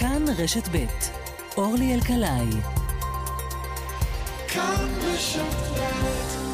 כאן רשת ב' אורלי אלקלעי. כאן רשת ב'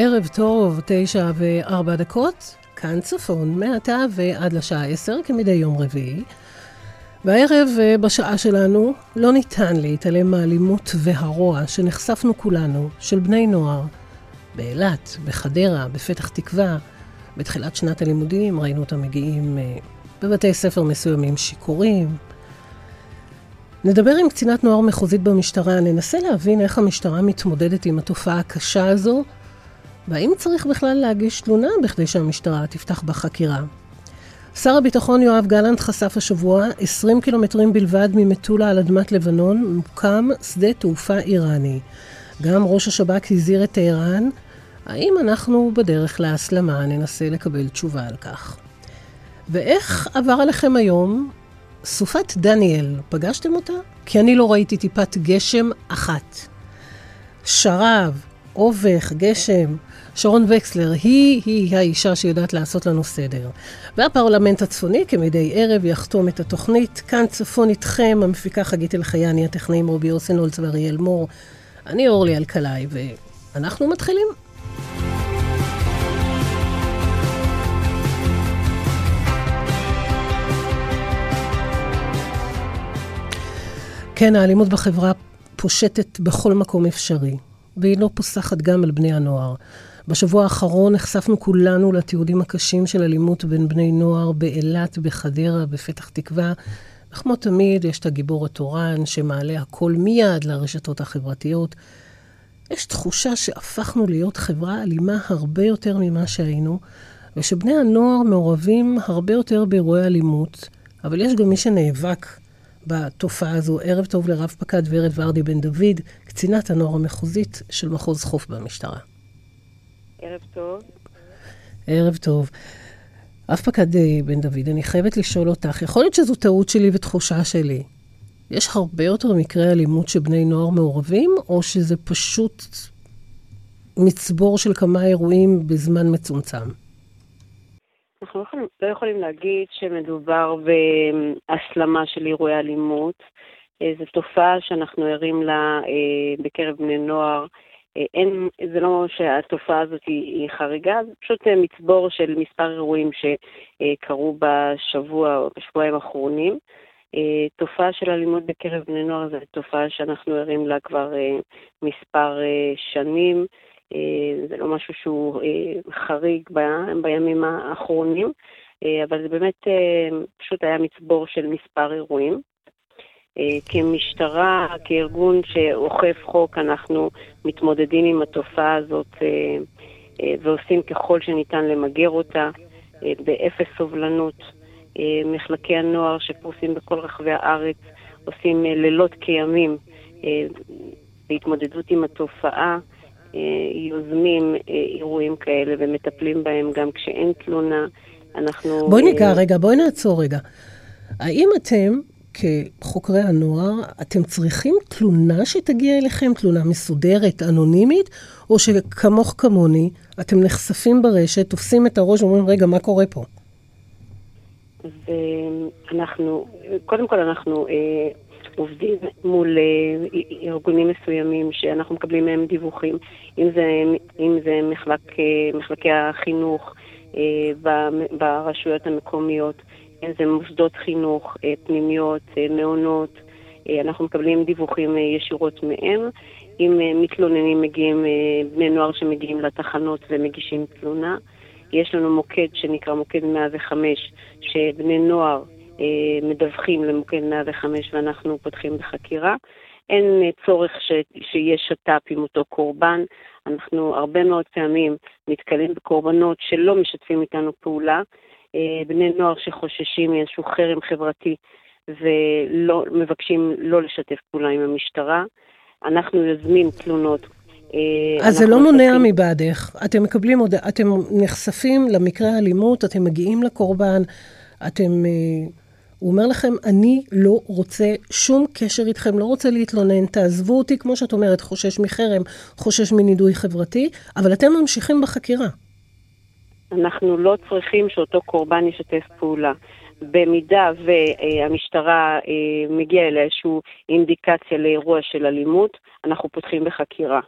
ערב טוב, תשע וארבע דקות, כאן צפון, מעתה ועד לשעה עשר, כמדי יום רביעי. והערב, אה, בשעה שלנו, לא ניתן להתעלם מהאלימות והרוע שנחשפנו כולנו, של בני נוער, באילת, בחדרה, בפתח תקווה. בתחילת שנת הלימודים ראינו אותם מגיעים אה, בבתי ספר מסוימים שיכורים. נדבר עם קצינת נוער מחוזית במשטרה, ננסה להבין איך המשטרה מתמודדת עם התופעה הקשה הזו, והאם צריך בכלל להגיש תלונה בכדי שהמשטרה תפתח בחקירה? שר הביטחון יואב גלנט חשף השבוע 20 קילומטרים בלבד ממטולה על אדמת לבנון מוקם שדה תעופה איראני. גם ראש השב"כ הזהיר את טהרן. האם אנחנו בדרך להסלמה? ננסה לקבל תשובה על כך. ואיך עבר עליכם היום סופת דניאל? פגשתם אותה? כי אני לא ראיתי טיפת גשם אחת. שרב, אובך, גשם, שרון וקסלר, היא-היא האישה שיודעת לעשות לנו סדר. והפרלמנט הצפוני כמדי ערב יחתום את התוכנית. כאן צפון איתכם, המפיקה חגית אלחייני, הטכנאים רובי אוסנולץ ואריאל מור. אני אורלי אלקלעי, ואנחנו מתחילים. כן, האלימות בחברה פושטת בכל מקום אפשרי, והיא לא פוסחת גם על בני הנוער. בשבוע האחרון נחשפנו כולנו לתיעודים הקשים של אלימות בין בני נוער באילת, בחדרה, בפתח תקווה. וכמו תמיד, יש את הגיבור התורן שמעלה הכל מיד לרשתות החברתיות. יש תחושה שהפכנו להיות חברה אלימה הרבה יותר ממה שהיינו, ושבני הנוער מעורבים הרבה יותר באירועי אלימות, אבל יש גם מי שנאבק בתופעה הזו. ערב טוב לרב פקד ורד ורדי בן דוד, קצינת הנוער המחוזית של מחוז חוף במשטרה. ערב טוב. ערב טוב. אף פקד אה, בן דוד, אני חייבת לשאול אותך, יכול להיות שזו טעות שלי ותחושה שלי. יש הרבה יותר מקרי אלימות שבני נוער מעורבים, או שזה פשוט מצבור של כמה אירועים בזמן מצומצם? אנחנו לא יכולים, לא יכולים להגיד שמדובר בהסלמה של אירועי אלימות. אה, זו תופעה שאנחנו ערים לה אה, בקרב בני נוער אין, זה לא שהתופעה הזאת היא חריגה, זה פשוט מצבור של מספר אירועים שקרו בשבוע או בשבועיים האחרונים. תופעה של אלימות בקרב בני נוער זו תופעה שאנחנו ערים לה כבר מספר שנים. זה לא משהו שהוא חריג בימים האחרונים, אבל זה באמת פשוט היה מצבור של מספר אירועים. אה, כמשטרה, כארגון שאוכף חוק, אנחנו מתמודדים עם התופעה הזאת אה, אה, ועושים ככל שניתן למגר אותה באפס סובלנות. מחלקי הנוער שפרוסים בכל רחבי הארץ עושים לילות כימים בהתמודדות עם התופעה, יוזמים אירועים כאלה ומטפלים בהם גם כשאין תלונה. אנחנו... בואי ניגע רגע, בואי נעצור רגע. האם אתם כחוקרי הנוער, אתם צריכים תלונה שתגיע אליכם, תלונה מסודרת, אנונימית, או שכמוך כמוני, אתם נחשפים ברשת, תופסים את הראש ואומרים, רגע, מה קורה פה? ואנחנו, קודם כל אנחנו אה, עובדים מול אה, ארגונים מסוימים שאנחנו מקבלים מהם דיווחים, אם זה, אם זה מחלק, אה, מחלקי החינוך אה, ברשויות המקומיות. אם זה מוסדות חינוך, אה, פנימיות, אה, מעונות, אה, אנחנו מקבלים דיווחים ישירות מהם. אם מתלוננים מגיעים, בני נוער שמגיעים לתחנות ומגישים תלונה. יש לנו מוקד שנקרא מוקד 105, שבני נוער מדווחים למוקד 105 ואנחנו פותחים בחקירה. אין צורך ש, שיהיה שת"פ עם אותו קורבן. אנחנו הרבה מאוד פעמים נתקלים בקורבנות שלא משתפים איתנו פעולה, בני נוער שחוששים מאיזשהו חרם חברתי ולא מבקשים לא לשתף פעולה עם המשטרה. אנחנו יוזמים תלונות. אז זה לא מונע מבעדך. אתם מקבלים עוד... אתם נחשפים למקרה האלימות, אתם מגיעים לקורבן, אתם... הוא אומר לכם, אני לא רוצה שום קשר איתכם, לא רוצה להתלונן, תעזבו אותי, כמו שאת אומרת, חושש מחרם, חושש מנידוי חברתי, אבל אתם ממשיכים בחקירה. אנחנו לא צריכים שאותו קורבן ישתף פעולה. במידה והמשטרה אה, מגיעה לאיזושהי אינדיקציה לאירוע של אלימות, אנחנו פותחים בחקירה.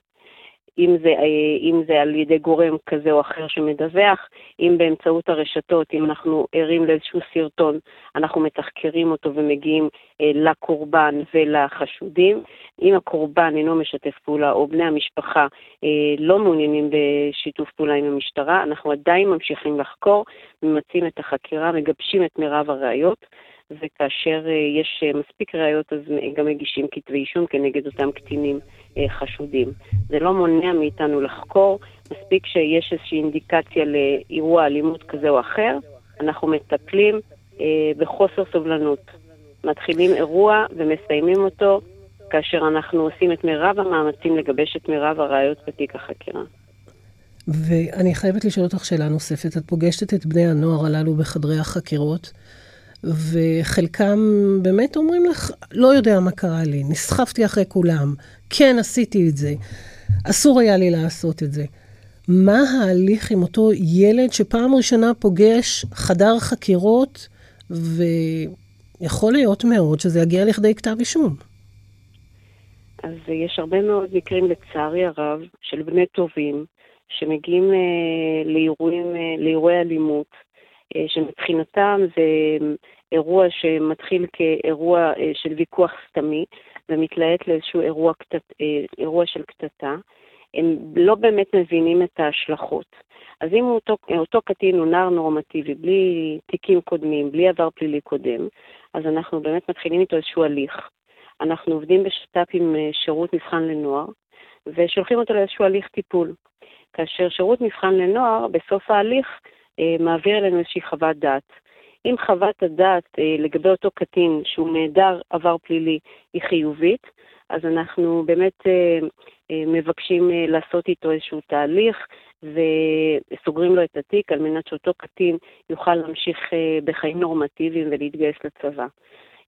אם זה, אה, אם זה על ידי גורם כזה או אחר שמדווח, אם באמצעות הרשתות, אם אנחנו ערים לאיזשהו סרטון, אנחנו מתחקרים אותו ומגיעים אה, לקורבן ולחשודים. אם הקורבן אינו משתף פעולה או בני המשפחה אה, לא מעוניינים בשיתוף פעולה עם המשטרה, אנחנו עדיין ממשיכים לחקור, ממצים את החקירה, מגבשים את מירב הראיות. וכאשר אה, יש אה, מספיק ראיות אז גם מגישים כתבי אישום כנגד אותם קטינים אה, חשודים. זה לא מונע מאיתנו לחקור, מספיק שיש איזושהי אינדיקציה לאירוע אלימות כזה או אחר, אנחנו מטפלים בחוסר סובלנות. מתחילים אירוע ומסיימים אותו כאשר אנחנו עושים את מירב המאמצים לגבש את מירב הראיות בתיק החקירה. ואני חייבת לשאול אותך שאלה נוספת. את פוגשת את בני הנוער הללו בחדרי החקירות. וחלקם באמת אומרים לך, לא יודע מה קרה לי, נסחפתי אחרי כולם, כן עשיתי את זה, אסור היה לי לעשות את זה. מה ההליך עם אותו ילד שפעם ראשונה פוגש חדר חקירות, ויכול להיות מאוד שזה יגיע לכדי כתב אישום? אז יש הרבה מאוד מקרים, לצערי הרב, של בני טובים, שמגיעים אה, לאירועים, אה, לאירועי אלימות, שמבחינתם זה אירוע שמתחיל כאירוע אה, של ויכוח סתמי ומתלהט לאיזשהו אירוע, קטט, אה, אירוע של קטטה. הם לא באמת מבינים את ההשלכות. אז אם אותו, אותו קטין הוא נער נורמטיבי, בלי תיקים קודמים, בלי עבר פלילי קודם, אז אנחנו באמת מתחילים איתו איזשהו הליך. אנחנו עובדים בשת"פ עם שירות מבחן לנוער, ושולחים אותו לאיזשהו הליך טיפול. כאשר שירות מבחן לנוער, בסוף ההליך, אה, מעביר אלינו איזושהי חוות דעת. אם חוות הדעת אה, לגבי אותו קטין שהוא נעדר עבר פלילי היא חיובית, אז אנחנו באמת אה, מבקשים לעשות איתו איזשהו תהליך וסוגרים לו את התיק על מנת שאותו קטין יוכל להמשיך בחיים נורמטיביים ולהתגייס לצבא.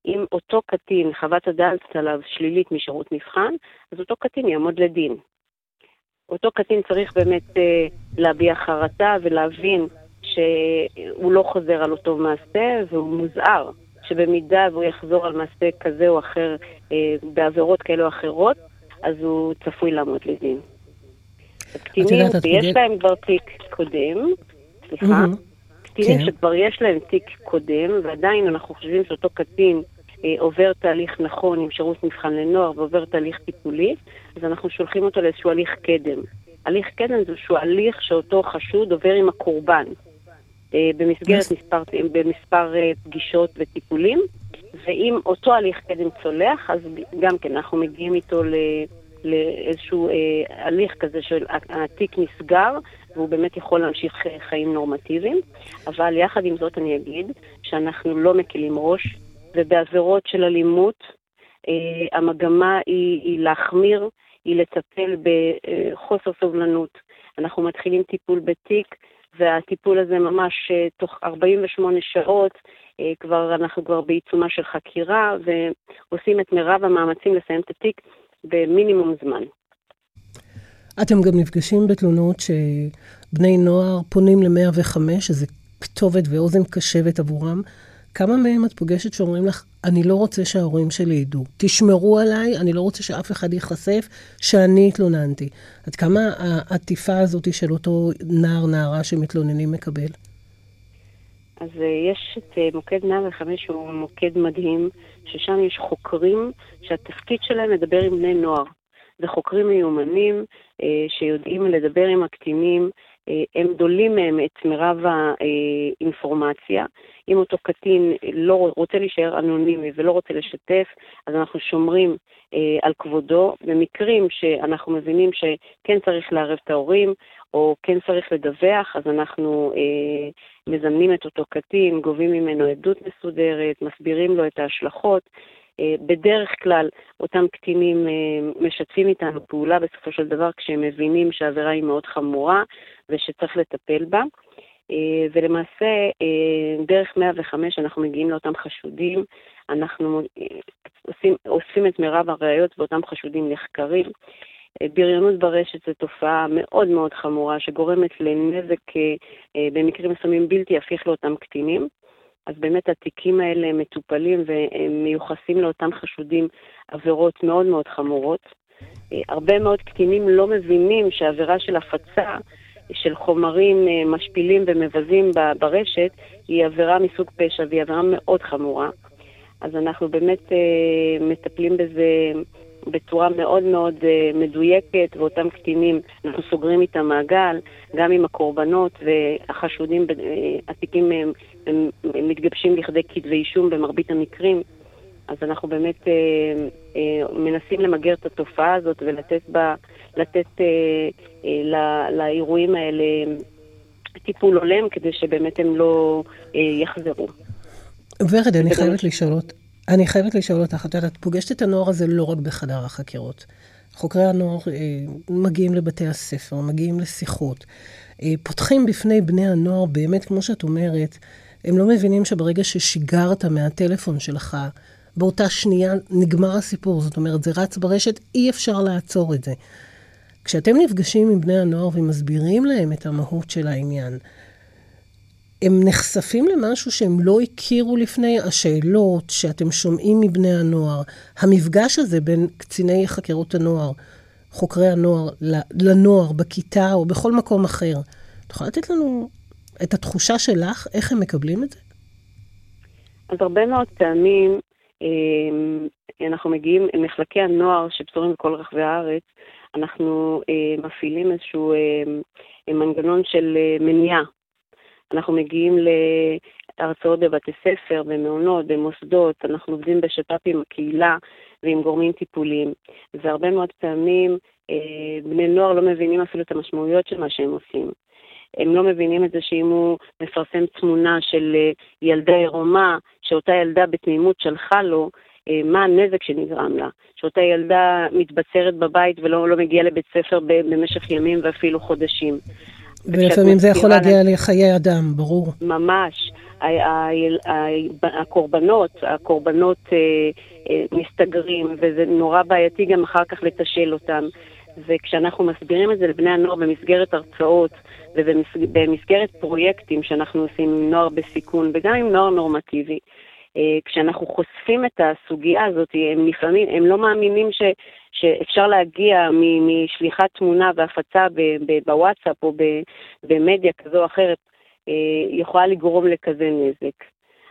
אם אותו קטין, חוות הדעת עליו שלילית משירות מבחן, אז אותו קטין יעמוד לדין. אותו קטין צריך באמת להביע חרטה ולהבין שהוא לא חוזר על אותו מעשה והוא מוזהר שבמידה והוא יחזור על מעשה כזה או אחר אה, בעבירות כאלה או אחרות, אז הוא צפוי לעמוד לדין. קטינים שיש להם כבר תיק קודם, סליחה, קטינים כן. שכבר יש להם תיק קודם, ועדיין אנחנו חושבים שאותו קטין אה, עובר תהליך נכון עם שירות מבחן לנוער ועובר תהליך טיפולי, אז אנחנו שולחים אותו לאיזשהו הליך קדם. הליך קדם זה איזשהו הליך שאותו חשוד עובר עם הקורבן. אה, במסגרת מספר, במספר אה, פגישות וטיפולים, ואם אותו הליך קדם צולח, אז גם כן אנחנו מגיעים איתו ל... לאיזשהו אה, הליך כזה של התיק נסגר והוא באמת יכול להמשיך אה, חיים נורמטיביים. אבל יחד עם זאת אני אגיד שאנחנו לא מקלים ראש, ובעבירות של אלימות אה, המגמה היא, היא להחמיר, היא לטפל בחוסר סובלנות. אנחנו מתחילים טיפול בתיק והטיפול הזה ממש אה, תוך 48 שעות, אה, כבר אנחנו כבר בעיצומה של חקירה, ועושים את מירב המאמצים לסיים את התיק במינימום זמן. אתם גם נפגשים בתלונות שבני נוער פונים ל-105, שזה כתובת ואוזן קשבת עבורם. כמה מהם את פוגשת שאומרים לך, אני לא רוצה שההורים שלי ידעו. תשמרו עליי, אני לא רוצה שאף אחד ייחשף שאני התלוננתי. עד כמה העטיפה הזאת של אותו נער, נערה שמתלוננים מקבל? אז אה, יש את אה, מוקד 105, שהוא מוקד מדהים, ששם יש חוקרים שהתפקיד שלהם לדבר עם בני נוער. זה חוקרים מיומנים אה, שיודעים לדבר עם הקטינים הם דולים מהם את מירב האינפורמציה. אם אותו קטין לא רוצה להישאר אנונימי ולא רוצה לשתף, אז אנחנו שומרים על כבודו. במקרים שאנחנו מבינים שכן צריך לערב את ההורים, או כן צריך לדווח, אז אנחנו אה, מזמנים את אותו קטין, גובים ממנו עדות מסודרת, מסבירים לו את ההשלכות. אה, בדרך כלל אותם קטינים אה, משתפים איתנו פעולה בסופו של דבר כשהם מבינים שהעבירה היא מאוד חמורה ושצריך לטפל בה. אה, ולמעשה, אה, דרך 105 אנחנו מגיעים לאותם חשודים, אנחנו אה, עושים, אוספים את מירב הראיות ואותם חשודים נחקרים. בריונות ברשת זו תופעה מאוד מאוד חמורה שגורמת לנזק במקרים מסוימים בלתי הפיך לאותם קטינים. אז באמת התיקים האלה מטופלים ומיוחסים לאותם חשודים עבירות מאוד מאוד חמורות. הרבה מאוד קטינים לא מבינים שעבירה של הפצה של חומרים משפילים ומבזים ברשת היא עבירה מסוג פשע והיא עבירה מאוד חמורה. אז אנחנו באמת מטפלים בזה בצורה מאוד מאוד uh, מדויקת, ואותם קטינים, אנחנו סוגרים איתם מעגל, גם עם הקורבנות והחשודים, התיקים הם, הם מתגבשים לכדי כתבי אישום במרבית המקרים. אז אנחנו באמת uh, uh, מנסים למגר את התופעה הזאת ולתת בה, לתת uh, uh, לא, לאירועים האלה טיפול הולם כדי שבאמת הם לא uh, יחזרו. ורד, אני חייבת לשאול אותך. אני חייבת לשאול אותך, את יודעת, את פוגשת את הנוער הזה לא רק בחדר החקירות. חוקרי הנוער אה, מגיעים לבתי הספר, מגיעים לשיחות, אה, פותחים בפני בני הנוער, באמת, כמו שאת אומרת, הם לא מבינים שברגע ששיגרת מהטלפון שלך, באותה שנייה נגמר הסיפור. זאת אומרת, זה רץ ברשת, אי אפשר לעצור את זה. כשאתם נפגשים עם בני הנוער ומסבירים להם את המהות של העניין, הם נחשפים למשהו שהם לא הכירו לפני, השאלות שאתם שומעים מבני הנוער, המפגש הזה בין קציני חקירות הנוער, חוקרי הנוער, לנוער בכיתה או בכל מקום אחר. את יכולה לתת לנו את התחושה שלך, איך הם מקבלים את זה? אז הרבה מאוד פעמים אנחנו מגיעים, מחלקי הנוער שפזורים בכל רחבי הארץ, אנחנו אה, מפעילים איזשהו אה, מנגנון של אה, מניעה אנחנו מגיעים להרצאות בבתי ספר, במעונות, במוסדות, אנחנו עובדים בשת"פ עם הקהילה ועם גורמים טיפוליים. והרבה מאוד פעמים אה, בני נוער לא מבינים אפילו את המשמעויות של מה שהם עושים. הם לא מבינים את זה שאם הוא מפרסם תמונה של אה, ילדה עירומה, שאותה ילדה בתמימות שלחה לו, אה, מה הנזק שנגרם לה, שאותה ילדה מתבצרת בבית ולא לא מגיעה לבית ספר במשך ימים ואפילו חודשים. ולפעמים זה יכול להגיע לחיי אדם, ברור. ממש. הקורבנות, הקורבנות אה, אה, מסתגרים, וזה נורא בעייתי גם אחר כך לתשאל אותם. וכשאנחנו מסבירים את זה לבני הנוער במסגרת הרצאות ובמסגרת פרויקטים שאנחנו עושים עם נוער בסיכון וגם עם נוער נורמטיבי, אה, כשאנחנו חושפים את הסוגיה הזאת, הם לפעמים, הם לא מאמינים ש, שאפשר להגיע משליחת תמונה והפצה בוואטסאפ או במדיה כזו או אחרת, אה, יכולה לגרום לכזה נזק.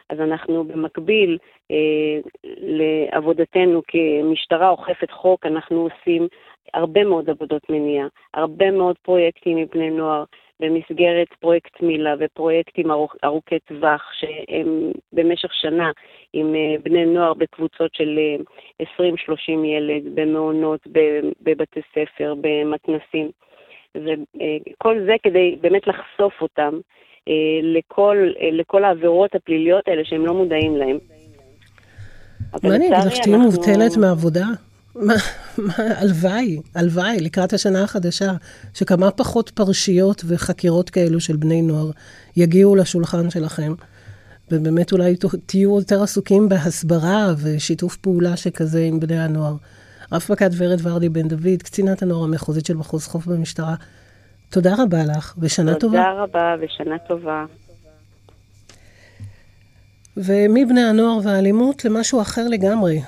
אז אנחנו במקביל אה, לעבודתנו כמשטרה אוכפת חוק, אנחנו עושים הרבה מאוד עבודות מניעה, הרבה מאוד פרויקטים עם בני נוער, במסגרת פרויקט מילה ופרויקטים ארוכ, ארוכי טווח, שהם במשך שנה עם אה, בני נוער בקבוצות של 20-30 אה, ילד, במעונות, בבתי ספר, במתנסים. וכל זה כדי באמת לחשוף אותם אה, לכל, לכל העבירות הפליליות האלה שהם לא מודעים להן. מה אני אגיד לך, שתהיי מובטלת מעבודה? הלוואי, הלוואי, לקראת השנה החדשה, שכמה פחות פרשיות וחקירות כאלו של בני נוער יגיעו לשולחן שלכם, ובאמת אולי תהיו יותר עסוקים בהסברה ושיתוף פעולה שכזה עם בני הנוער. רב פקד ורד ורדי בן דוד, קצינת הנוער המחוזית של מחוז חוף במשטרה, תודה רבה לך, ושנה תודה טובה. תודה רבה, ושנה טובה. ומבני הנוער והאלימות למשהו אחר לגמרי.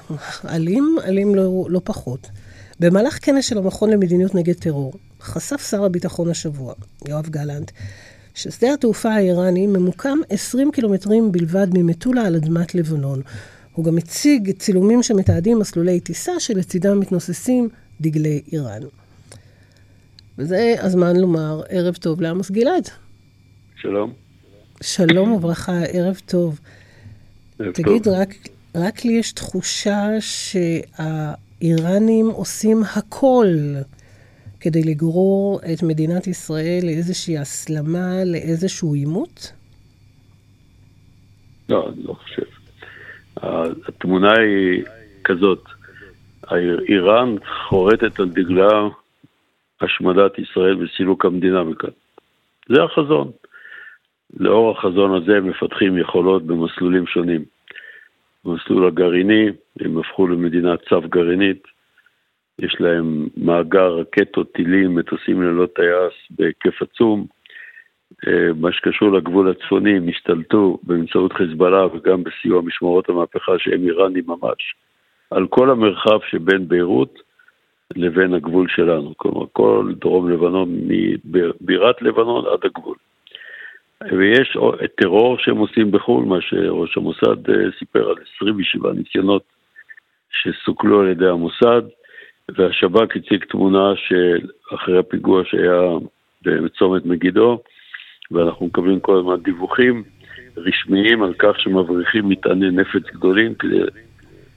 אלים, אלים לא, לא פחות. במהלך כנס של המכון למדיניות נגד טרור, חשף שר הביטחון השבוע, יואב גלנט, ששדה התעופה האיראני ממוקם 20 קילומטרים בלבד ממטולה על אדמת לבנון. הוא גם הציג צילומים שמתעדים מסלולי טיסה שלצידם מתנוססים דגלי איראן. וזה הזמן לומר ערב טוב לעמוס גלעד. שלום. שלום וברכה, ערב טוב. תגיד. רק, רק לי יש תחושה שהאיראנים עושים הכל כדי לגרור את מדינת ישראל לאיזושהי הסלמה, לאיזשהו עימות? לא, אני לא חושב. התמונה היא כזאת, איראן חורטת על דגלה השמדת ישראל וסילוק המדינה מכאן. זה החזון. לאור החזון הזה מפתחים יכולות במסלולים שונים. במסלול הגרעיני, הם הפכו למדינת צו גרעינית, יש להם מאגר רקטות, טילים, מטוסים ללא טייס בהיקף עצום. אה, מה שקשור לגבול הצפוני, הם השתלטו באמצעות חיזבאללה וגם בסיוע משמרות המהפכה שהם איראנים ממש, על כל המרחב שבין ביירות לבין הגבול שלנו. כלומר, כל דרום לבנון, מבירת לבנון עד הגבול. ויש טרור שהם עושים בחו"ל, מה שראש המוסד אה, סיפר על 27 ניסיונות שסוכלו על ידי המוסד, והשב"כ הציג תמונה של אחרי הפיגוע שהיה בצומת מגידו, ואנחנו מקבלים כל הזמן דיווחים רשמיים על כך שמבריחים מטעני נפץ גדולים כדי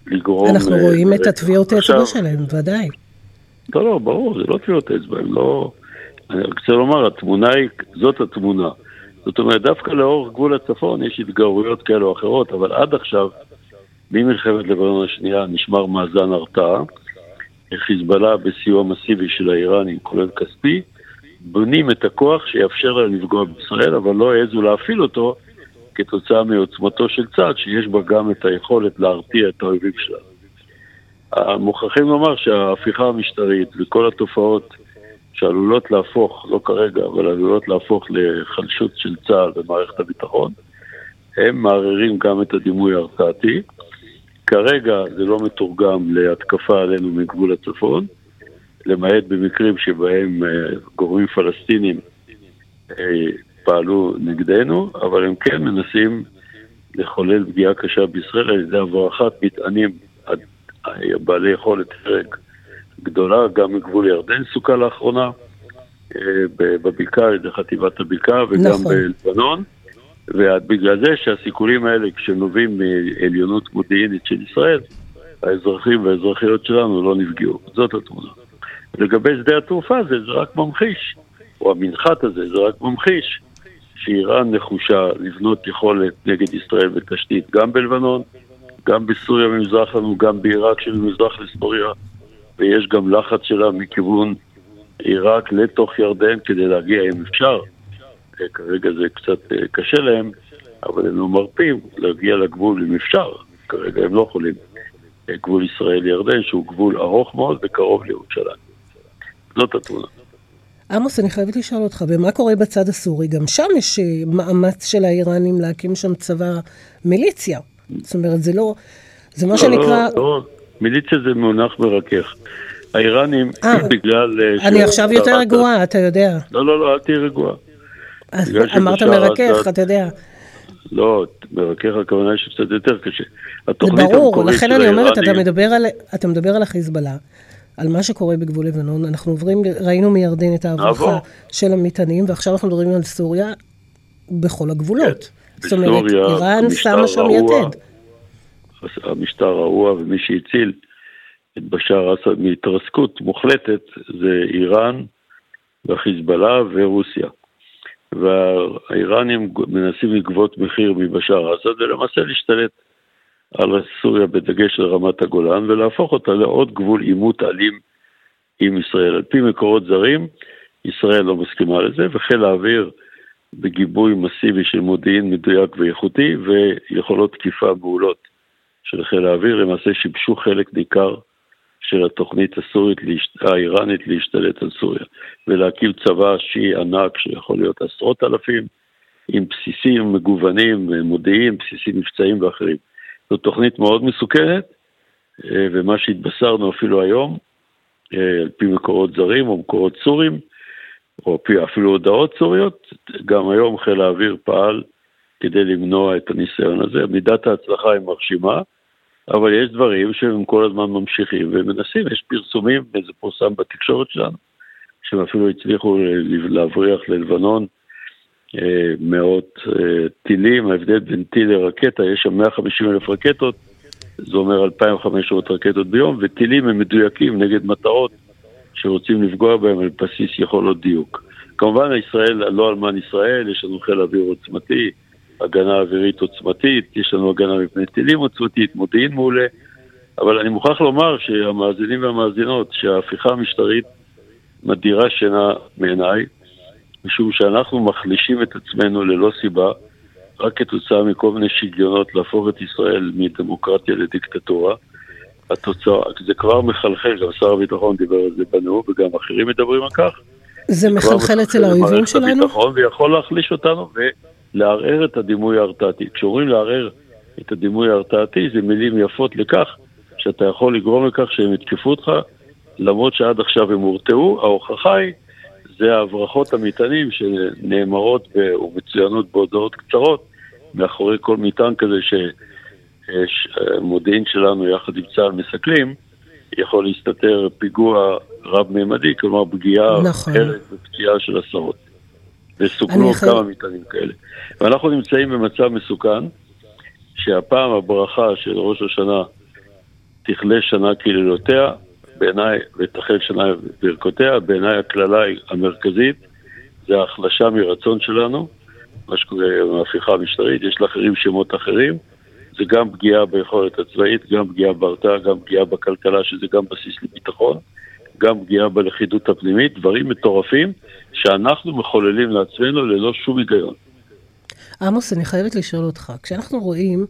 לגרום... אנחנו אה, רואים את. הטביעות האצבע שלהם, ודאי. לא, לא, ברור, זה לא טביעות אצבע, הם לא... אני רוצה לומר, התמונה היא, זאת התמונה. זאת אומרת, דווקא לאורך גבול הצפון יש התגרויות כאלה או אחרות, אבל עד עכשיו, ממלחמת לבנון השנייה, נשמר מאזן הרתעה. חיזבאללה בסיוע מסיבי של האיראנים, כולל כספי, בונים את הכוח שיאפשר להם לפגוע בישראל, אבל לא העזו להפעיל אותו כתוצאה מעוצמתו של צה"ל, שיש בה גם את היכולת להרתיע את האויבים שלנו. מוכרחים לומר שההפיכה המשטרית וכל התופעות שעלולות להפוך, לא כרגע, אבל עלולות להפוך לחלשות של צה"ל ומערכת הביטחון, הם מערערים גם את הדימוי ההרתעתי. כרגע זה לא מתורגם להתקפה עלינו מגבול הצפון, למעט במקרים שבהם אה, גורמים פלסטינים אה, פעלו נגדנו, אבל הם כן מנסים לחולל פגיעה קשה בישראל על ידי הברחת מטענים אה, בעלי יכולת הרג גדולה, גם מגבול ירדן סוכה לאחרונה, אה, בבקעה, על ידי חטיבת הבקעה וגם נכון. בלבנון. ובגלל זה שהסיכולים האלה, כשנובעים מעליונות מודיעינית של ישראל, האזרחים והאזרחיות שלנו לא נפגעו. זאת התמונה. לגבי שדה התעופה הזה, זה רק ממחיש, או המנחת הזה, זה רק ממחיש, שאיראן נחושה לבנות יכולת נגד ישראל בתשתית גם בלבנון, גם בסוריה ממזרח לנו, גם בעיראק שממזרח לסוריה, ויש גם לחץ שלה מכיוון עיראק לתוך ירדן כדי להגיע, אם אפשר, אה, כרגע זה קצת אה, קשה להם, אבל הם לא מרפים להגיע לגבול אם אפשר, כרגע הם לא יכולים. אה, גבול ישראל-ירדן, שהוא גבול ארוך מאוד וקרוב לירושלים. זאת התמונה. עמוס, אני חייבת לשאול אותך, ומה קורה בצד הסורי? גם שם יש מאמץ של האיראנים להקים שם צבא מיליציה. זאת אומרת, זה לא... זה מה לא, שנקרא... לא, לא, מיליציה זה מונח מרכך. האיראנים, אה, בגלל... אה, אני עכשיו יותר רגועה, אתה יודע. לא, לא, לא, אל תהיי רגועה. אמרת מרכך, אתה יודע. לא, מרכך הכוונה היא שקצת יותר קשה. התוכנית ברור, המקורית לכן של אני אומרת, אתה האיראנים- מדבר על, אתה מדבר על החיזבאללה, על מה שקורה בגבול לבנון, אנחנו עוברים, ראינו מירדן את ההברחה נעבור. של המטענים, ועכשיו אנחנו מדברים על סוריה בכל הגבולות. כן. זאת אומרת, איראן שמה שם יתד. המשטר רעוע, ומי שהציל את בשאר אסד מהתרסקות מוחלטת זה איראן והחיזבאללה ורוסיה. והאיראנים מנסים לגבות מחיר מבשאר אסד ולמעשה להשתלט על סוריה בדגש על רמת הגולן ולהפוך אותה לעוד גבול עימות אלים עם ישראל. על פי מקורות זרים, ישראל לא מסכימה לזה, וחיל האוויר בגיבוי מסיבי של מודיעין מדויק ואיכותי ויכולות תקיפה מעולות של חיל האוויר, למעשה שיבשו חלק ניכר של התוכנית הסורית, האיראנית להשתלט על סוריה, ולהקים צבא שיעי ענק שיכול להיות עשרות אלפים, עם בסיסים מגוונים, מודיעין, בסיסים מבצעיים ואחרים. זו תוכנית מאוד מסוכנת, אה, ומה שהתבשרנו אפילו היום, אה, על פי מקורות זרים או מקורות סורים, או אפילו הודעות סוריות, גם היום חיל האוויר פעל כדי למנוע את הניסיון הזה. מידת ההצלחה היא מרשימה, אבל יש דברים שהם כל הזמן ממשיכים ומנסים, יש פרסומים, וזה פורסם בתקשורת שלנו, שהם אפילו הצליחו להבריח ללבנון אה, מאות אה, טילים, ההבדל בין טיל לרקטה, יש שם 150 אלף רקטות, זה אומר 2,500 רקטות ביום, וטילים הם מדויקים נגד מטרות שרוצים לפגוע בהם על בסיס יכולות דיוק. כמובן, ישראל, לא אלמן ישראל, יש לנו חיל אוויר עוצמתי, הגנה אווירית עוצמתית, יש לנו הגנה מפני טילים עוצמתית, מודיעין מעולה, אבל אני מוכרח לומר שהמאזינים והמאזינות, שההפיכה המשטרית מדירה שינה מעיניי, משום שאנחנו מחלישים את עצמנו ללא סיבה, רק כתוצאה מכל מיני שיגיונות להפוך את ישראל מדמוקרטיה לדיקטטורה. התוצאה, זה כבר מחלחל, גם שר הביטחון דיבר על זה בנאום וגם אחרים מדברים על כך. זה מחלחל אצל האויבים שלנו? הביטחון ויכול להחליש אותנו ולערער את הדימוי ההרתעתי. כשאומרים לערער את הדימוי ההרתעתי, זה מילים יפות לכך שאתה יכול לגרום לכך שהם יתקפו אותך, למרות שעד עכשיו הם הורתעו. ההוכחה היא זה ההברחות המטענים שנאמרות ומצוינות בהודעות קצרות מאחורי כל מטען כזה שמודיעין שלנו יחד עם צה"ל מסכלים, יכול להסתתר פיגוע רב-מימדי, כלומר פגיעה נכון. אחרת ופציעה של עשרות. וסוכנו חי... כמה מטענים כאלה. ואנחנו נמצאים במצב מסוכן, שהפעם הברכה של ראש השנה תכלה שנה קללותיה, בעיניי, ותחל שנה ברכותיה, בעיניי הקללה המרכזית זה ההחלשה מרצון שלנו, מה שקורה עם ההפיכה המשטרית, יש לאחרים שמות אחרים, זה גם פגיעה ביכולת הצבאית, גם פגיעה בהרתעה, גם פגיעה בכלכלה, שזה גם בסיס לביטחון, גם פגיעה בלכידות הפנימית, דברים מטורפים שאנחנו מחוללים לעצמנו ללא שום היגיון. עמוס, אני חייבת לשאול אותך, כשאנחנו רואים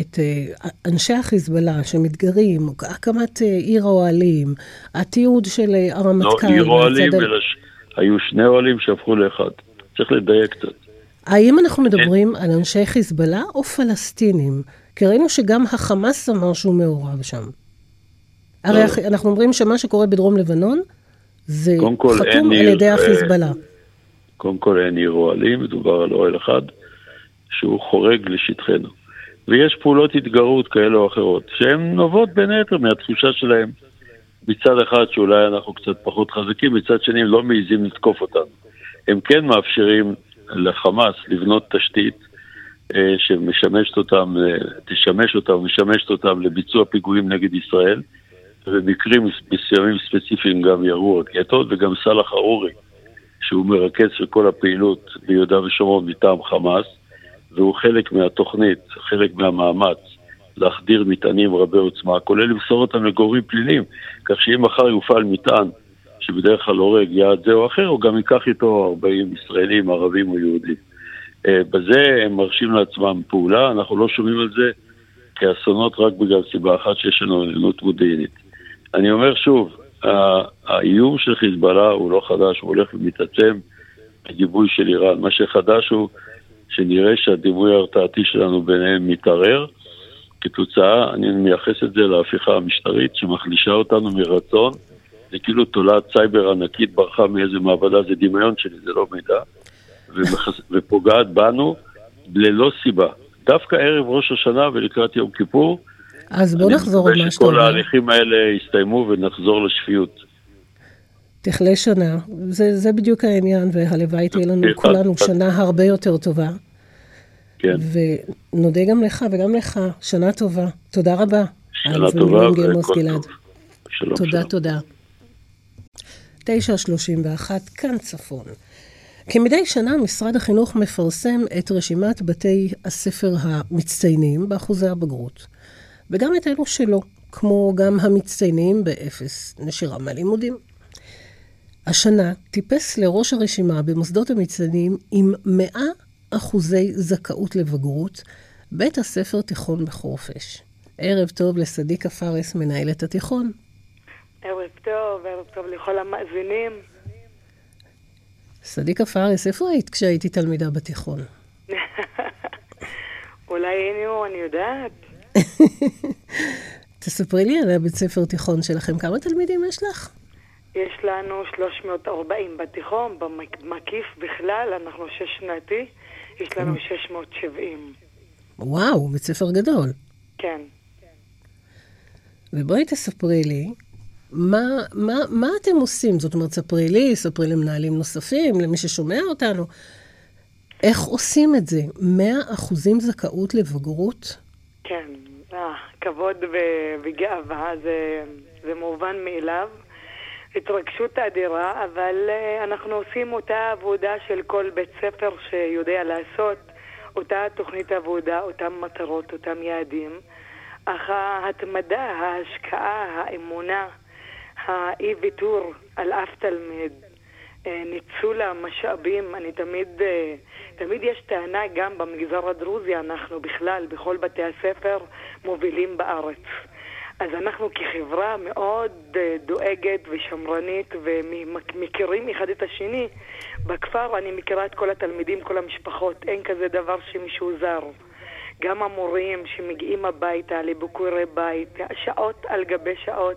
את uh, אנשי החיזבאללה שמתגרים, הקמת uh, עיר האוהלים, התיעוד של uh, הרמטכ"ל. לא עיר אוהלים, אלא ש... היו שני אוהלים שהפכו לאחד. צריך לדייק קצת. האם אנחנו מדברים על אנשי חיזבאללה או פלסטינים? כי ראינו שגם החמאס אמר שהוא מעורב שם. הרי לא. אנחנו אומרים שמה שקורה בדרום לבנון זה חתום על ידי החיזבאללה. קודם כל אין עיר אוהלים, מדובר על אוהל אחד שהוא חורג לשטחנו. ויש פעולות התגרות כאלה או אחרות, שהן נובעות בין היתר מהתחושה שלהם מצד אחד שאולי אנחנו קצת פחות חזקים, מצד שני הם לא מעיזים לתקוף אותנו. הם כן מאפשרים לחמאס לבנות תשתית אה, שמשמשת אותם, אה, תשמש אותם, משמשת אותם לביצוע פיגועים נגד ישראל, ובמקרים מסוימים ספציפיים גם ירו רקטות, וגם סאלח ארורי, שהוא מרכז של כל הפעילות ביהודה ושומרון מטעם חמאס, והוא חלק מהתוכנית, חלק מהמאמץ להחדיר מטענים רבי עוצמה, כולל למסור אותם לגורמים פליליים, כך שאם מחר יופעל מטען שבדרך כלל הורג יעד זה או אחר, הוא גם ייקח איתו 40 ישראלים, ערבים או יהודים. אה, בזה הם מרשים לעצמם פעולה, אנחנו לא שומעים על זה כאסונות רק בגלל סיבה אחת שיש לנו עליונות מודיעינית. אני אומר שוב, האיום של חיזבאללה הוא לא חדש, הוא הולך ומתעצם בגיבוי של איראן. מה שחדש הוא שנראה שהדימוי ההרתעתי שלנו ביניהם מתערער. כתוצאה, אני מייחס את זה להפיכה המשטרית שמחלישה אותנו מרצון. זה כאילו תולעת סייבר ענקית ברחה מאיזה מעבדה, זה דמיון שלי, זה לא מידע. ומחס... ופוגעת בנו ללא סיבה. דווקא ערב ראש השנה ולקראת יום כיפור, אז בוא נחזור על מה שאתה אומר. אני מקווה שכל ההליכים האלה יסתיימו ונחזור לשפיות. תכלה שנה, זה, זה בדיוק העניין, והלוואי תהיה לנו כולנו שנה הרבה יותר טובה. כן. ונודה גם לך וגם לך, שנה טובה. תודה רבה. שנה טובה וכל טוב. שלום, תודה, שלום. תודה. 9.31, כאן צפון. כמדי שנה משרד החינוך מפרסם את רשימת בתי הספר המצטיינים באחוזי הבגרות, וגם את אלו שלא, כמו גם המצטיינים באפס נשירה מהלימודים. השנה טיפס לראש הרשימה במוסדות המצטיינים עם 100 אחוזי זכאות לבגרות, בית הספר תיכון בחורפיש. ערב טוב לסדיקה פארס, מנהלת התיכון. ערב טוב, ערב טוב לכל המאזינים. סדיקה פארס, איפה היית כשהייתי תלמידה בתיכון? אולי היינו, אני יודעת. תספרי לי על הבית ספר תיכון שלכם. כמה תלמידים יש לך? יש לנו 340 בתיכון, במקיף בכלל, אנחנו שש שנתי, יש לנו 670. וואו, בית ספר גדול. כן. ובואי תספרי לי מה, מה, מה אתם עושים? זאת אומרת, ספרי לי, ספרי למנהלים נוספים, למי ששומע אותנו. איך עושים את זה? 100 אחוזים זכאות לבגרות? כן, כבוד וגאווה, זה, זה מובן מאליו. התרגשות אדירה, אבל uh, אנחנו עושים אותה עבודה של כל בית ספר שיודע לעשות, אותה תוכנית עבודה, אותן מטרות, אותם יעדים, אך ההתמדה, ההשקעה, האמונה, האי-ויתור על אף תלמיד, אה, ניצול המשאבים, אני תמיד, אה, תמיד יש טענה גם במגזר הדרוזי, אנחנו בכלל, בכל בתי הספר, מובילים בארץ. אז אנחנו כחברה מאוד אה, דואגת ושמרנית ומכירים אחד את השני. בכפר אני מכירה את כל התלמידים, כל המשפחות, אין כזה דבר שמישהו זר. גם המורים שמגיעים הביתה לביקורי בית, שעות על גבי שעות.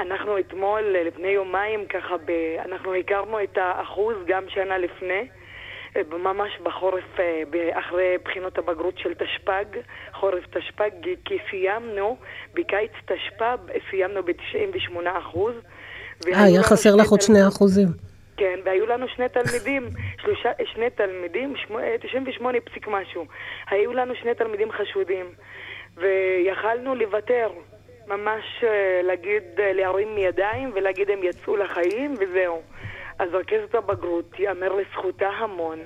אנחנו אתמול, לפני יומיים, ככה, ב... אנחנו הכרנו את האחוז גם שנה לפני. ממש בחורף, אה, אחרי בחינות הבגרות של תשפ"ג, חורף תשפ"ג, כי סיימנו, בקיץ תשפ"ב סיימנו ב-98 אחוז. אה, היה חסר לך עוד שני אחוזים. כן, והיו לנו שני תלמידים, שלושה, שני תלמידים, 98 אה, פסיק משהו. היו לנו שני תלמידים חשודים, ויכלנו לוותר, ממש אה, להגיד, להרים ידיים ולהגיד הם יצאו לחיים וזהו. אז רכזת הבגרות, יאמר לזכותה המון,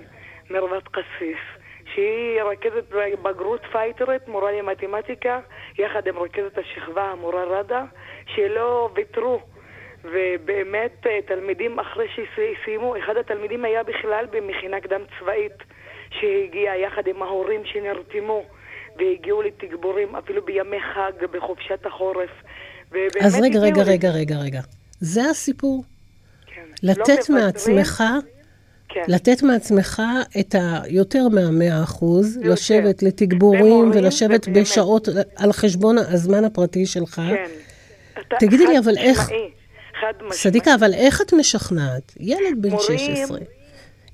מרוות קסיס, שהיא רכזת בגרות פייטרית, מורה למתמטיקה, יחד עם רכזת השכבה, המורה רדה, שלא ויתרו. ובאמת אה, תלמידים אחרי שסיימו, אחד התלמידים היה בכלל במכינה קדם צבאית שהגיע יחד עם ההורים שנרתמו והגיעו לתגבורים אפילו בימי חג, בחופשת החורף. אז רגע, רגע, רגע, רגע, רגע. זה הסיפור? לא לתת לא מעצמך, כן. לתת מעצמך את היותר מהמאה אחוז, לשבת לתגבורים ולשבת ובאמת. בשעות על חשבון הזמן הפרטי שלך. כן. תגידי לי, אבל איך... צדיקה, אבל איך את משכנעת? ילד בן מורים... 16,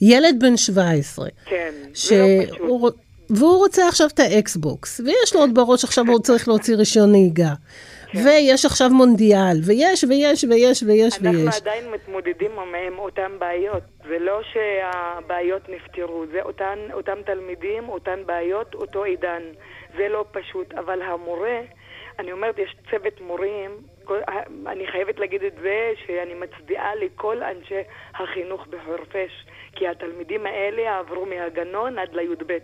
ילד בן 17, כן, שהוא... זה לא פשוט. והוא רוצה עכשיו את האקסבוקס, ויש לו עוד בראש עכשיו הוא צריך להוציא רישיון נהיגה. כן. ויש עכשיו מונדיאל, ויש ויש ויש ויש אנחנו ויש. אנחנו עדיין מתמודדים עם אותן בעיות. זה לא שהבעיות נפתרו, זה אותן, אותם תלמידים, אותן בעיות, אותו עידן. זה לא פשוט, אבל המורה, אני אומרת, יש צוות מורים, אני חייבת להגיד את זה, שאני מצדיעה לכל אנשי החינוך בחורפיש, כי התלמידים האלה עברו מהגנון עד לי"ב.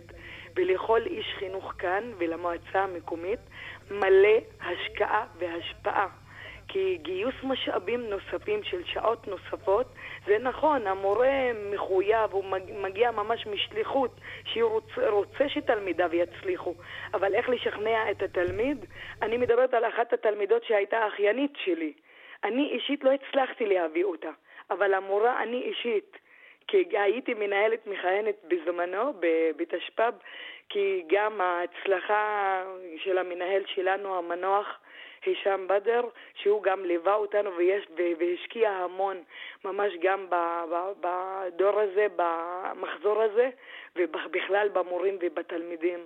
ולכל איש חינוך כאן ולמועצה המקומית מלא השקעה והשפעה. כי גיוס משאבים נוספים של שעות נוספות, זה נכון, המורה מחויב, הוא מגיע ממש משליחות, שהוא רוצה, רוצה שתלמידיו יצליחו, אבל איך לשכנע את התלמיד? אני מדברת על אחת התלמידות שהייתה אחיינית שלי. אני אישית לא הצלחתי להביא אותה, אבל המורה, אני אישית, כי הייתי מנהלת מכהנת בזמנו, בתשפ"ב, כי גם ההצלחה של המנהל שלנו, המנוח, הישאם בדר, שהוא גם ליווה אותנו ויש, והשקיע המון, ממש גם בדור הזה, במחזור הזה, ובכלל במורים ובתלמידים.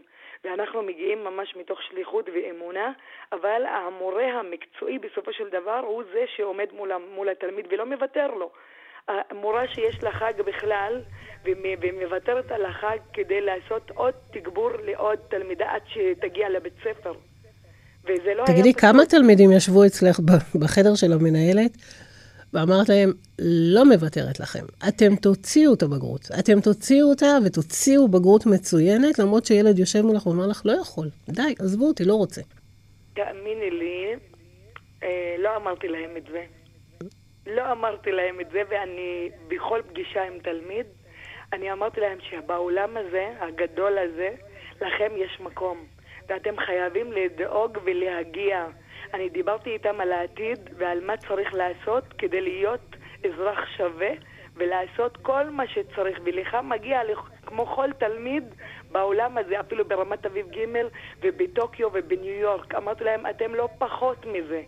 ואנחנו מגיעים ממש מתוך שליחות ואמונה, אבל המורה המקצועי בסופו של דבר הוא זה שעומד מול, מול התלמיד ולא מוותר לו. המורה שיש לה חג בכלל, ומוותרת על החג כדי לעשות עוד תגבור לעוד תלמידה עד שתגיע לבית ספר. וזה לא תגידי, כמה תלמידים ישבו אצלך בחדר של המנהלת ואמרת להם, לא מוותרת לכם, אתם תוציאו את הבגרות. אתם תוציאו אותה ותוציאו בגרות מצוינת, למרות שילד יושב מולך ואומר לך, לא יכול, די, עזבו אותי, לא רוצה. תאמיני לי, אה, לא אמרתי להם את זה. לא אמרתי להם את זה, ואני, בכל פגישה עם תלמיד, אני אמרתי להם שבעולם הזה, הגדול הזה, לכם יש מקום, ואתם חייבים לדאוג ולהגיע. אני דיברתי איתם על העתיד ועל מה צריך לעשות כדי להיות אזרח שווה ולעשות כל מה שצריך, ולך מגיע כמו כל תלמיד בעולם הזה, אפילו ברמת אביב ג' ובטוקיו ובניו יורק. אמרתי להם, אתם לא פחות מזה,